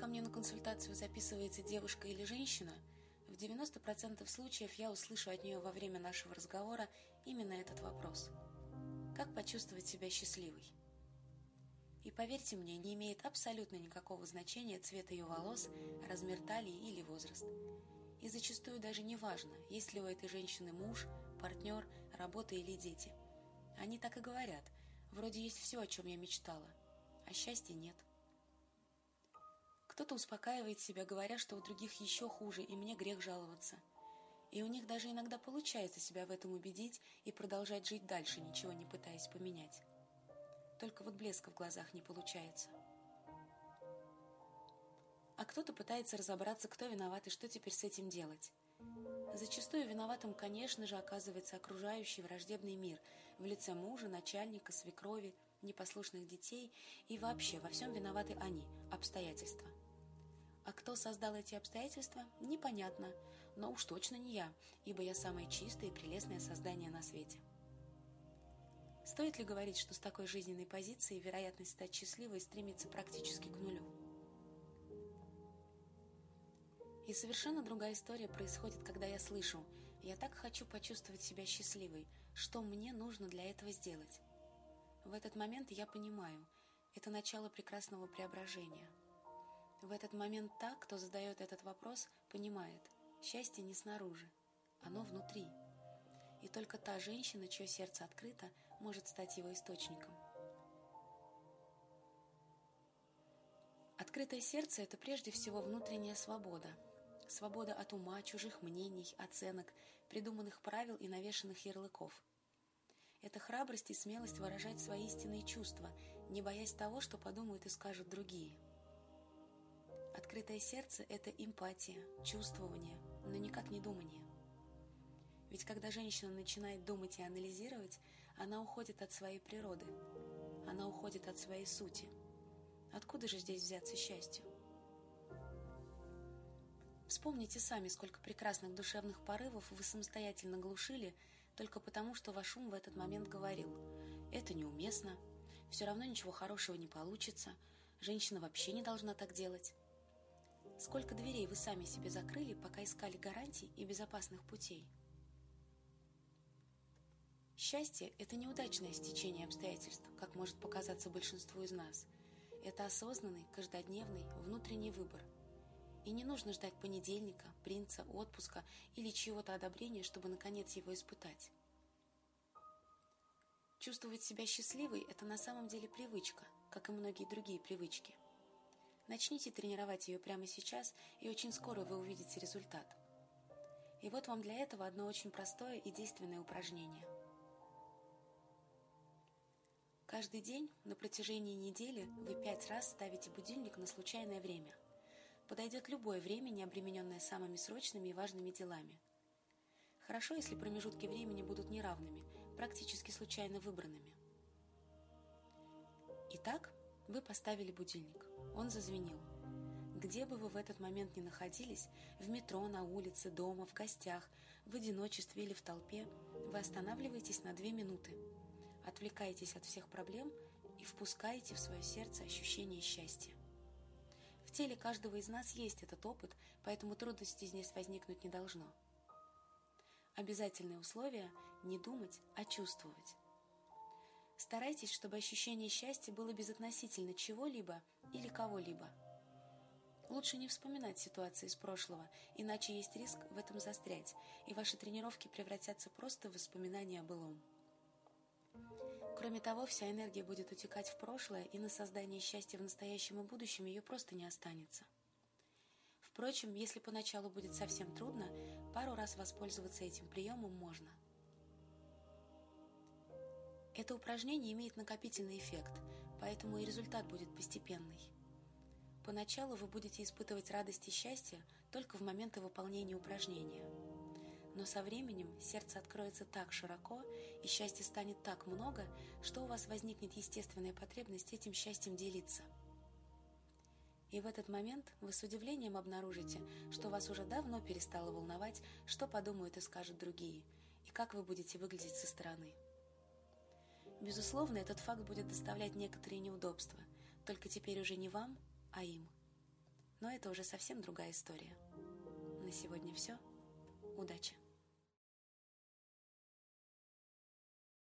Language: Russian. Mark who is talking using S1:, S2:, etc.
S1: ко мне на консультацию записывается девушка или женщина, в 90% случаев я услышу от нее во время нашего разговора именно этот вопрос. Как почувствовать себя счастливой? И поверьте мне, не имеет абсолютно никакого значения цвет ее волос, размер талии или возраст. И зачастую даже не важно, есть ли у этой женщины муж, партнер, работа или дети. Они так и говорят, вроде есть все, о чем я мечтала, а счастья нет. Кто-то успокаивает себя, говоря, что у других еще хуже, и мне грех жаловаться. И у них даже иногда получается себя в этом убедить и продолжать жить дальше, ничего не пытаясь поменять. Только вот блеска в глазах не получается. А кто-то пытается разобраться, кто виноват и что теперь с этим делать. Зачастую виноватым, конечно же, оказывается окружающий враждебный мир в лице мужа, начальника, свекрови, непослушных детей и вообще во всем виноваты они, обстоятельства. А кто создал эти обстоятельства, непонятно, но уж точно не я, ибо я самое чистое и прелестное создание на свете. Стоит ли говорить, что с такой жизненной позицией вероятность стать счастливой стремится практически к нулю? И совершенно другая история происходит, когда я слышу «Я так хочу почувствовать себя счастливой. Что мне нужно для этого сделать?» В этот момент я понимаю, это начало прекрасного преображения. В этот момент та, кто задает этот вопрос, понимает, счастье не снаружи, оно внутри – и только та женщина, чье сердце открыто, может стать его источником. Открытое сердце – это прежде всего внутренняя свобода. Свобода от ума, чужих мнений, оценок, придуманных правил и навешанных ярлыков. Это храбрость и смелость выражать свои истинные чувства, не боясь того, что подумают и скажут другие. Открытое сердце – это эмпатия, чувствование, но никак не думание – ведь когда женщина начинает думать и анализировать, она уходит от своей природы. Она уходит от своей сути. Откуда же здесь взяться счастью? Вспомните сами, сколько прекрасных душевных порывов вы самостоятельно глушили только потому, что ваш ум в этот момент говорил «это неуместно», «все равно ничего хорошего не получится», «женщина вообще не должна так делать». Сколько дверей вы сами себе закрыли, пока искали гарантий и безопасных путей – Счастье – это неудачное стечение обстоятельств, как может показаться большинству из нас. Это осознанный, каждодневный, внутренний выбор. И не нужно ждать понедельника, принца, отпуска или чьего-то одобрения, чтобы наконец его испытать. Чувствовать себя счастливой – это на самом деле привычка, как и многие другие привычки. Начните тренировать ее прямо сейчас, и очень скоро вы увидите результат. И вот вам для этого одно очень простое и действенное упражнение – Каждый день на протяжении недели вы пять раз ставите будильник на случайное время. Подойдет любое время, не обремененное самыми срочными и важными делами. Хорошо, если промежутки времени будут неравными, практически случайно выбранными. Итак, вы поставили будильник. Он зазвенел. Где бы вы в этот момент ни находились, в метро, на улице, дома, в гостях, в одиночестве или в толпе, вы останавливаетесь на две минуты – отвлекаетесь от всех проблем и впускаете в свое сердце ощущение счастья. В теле каждого из нас есть этот опыт, поэтому трудностей здесь возникнуть не должно. Обязательное условие – не думать, а чувствовать. Старайтесь, чтобы ощущение счастья было безотносительно чего-либо или кого-либо. Лучше не вспоминать ситуации из прошлого, иначе есть риск в этом застрять, и ваши тренировки превратятся просто в воспоминания о былом. Кроме того, вся энергия будет утекать в прошлое, и на создание счастья в настоящем и будущем ее просто не останется. Впрочем, если поначалу будет совсем трудно, пару раз воспользоваться этим приемом можно. Это упражнение имеет накопительный эффект, поэтому и результат будет постепенный. Поначалу вы будете испытывать радость и счастье только в моменты выполнения упражнения – но со временем сердце откроется так широко, и счастья станет так много, что у вас возникнет естественная потребность этим счастьем делиться. И в этот момент вы с удивлением обнаружите, что вас уже давно перестало волновать, что подумают и скажут другие, и как вы будете выглядеть со стороны. Безусловно, этот факт будет доставлять некоторые неудобства, только теперь уже не вам, а им – Но это уже совсем другая история. На сегодня все. Удачи!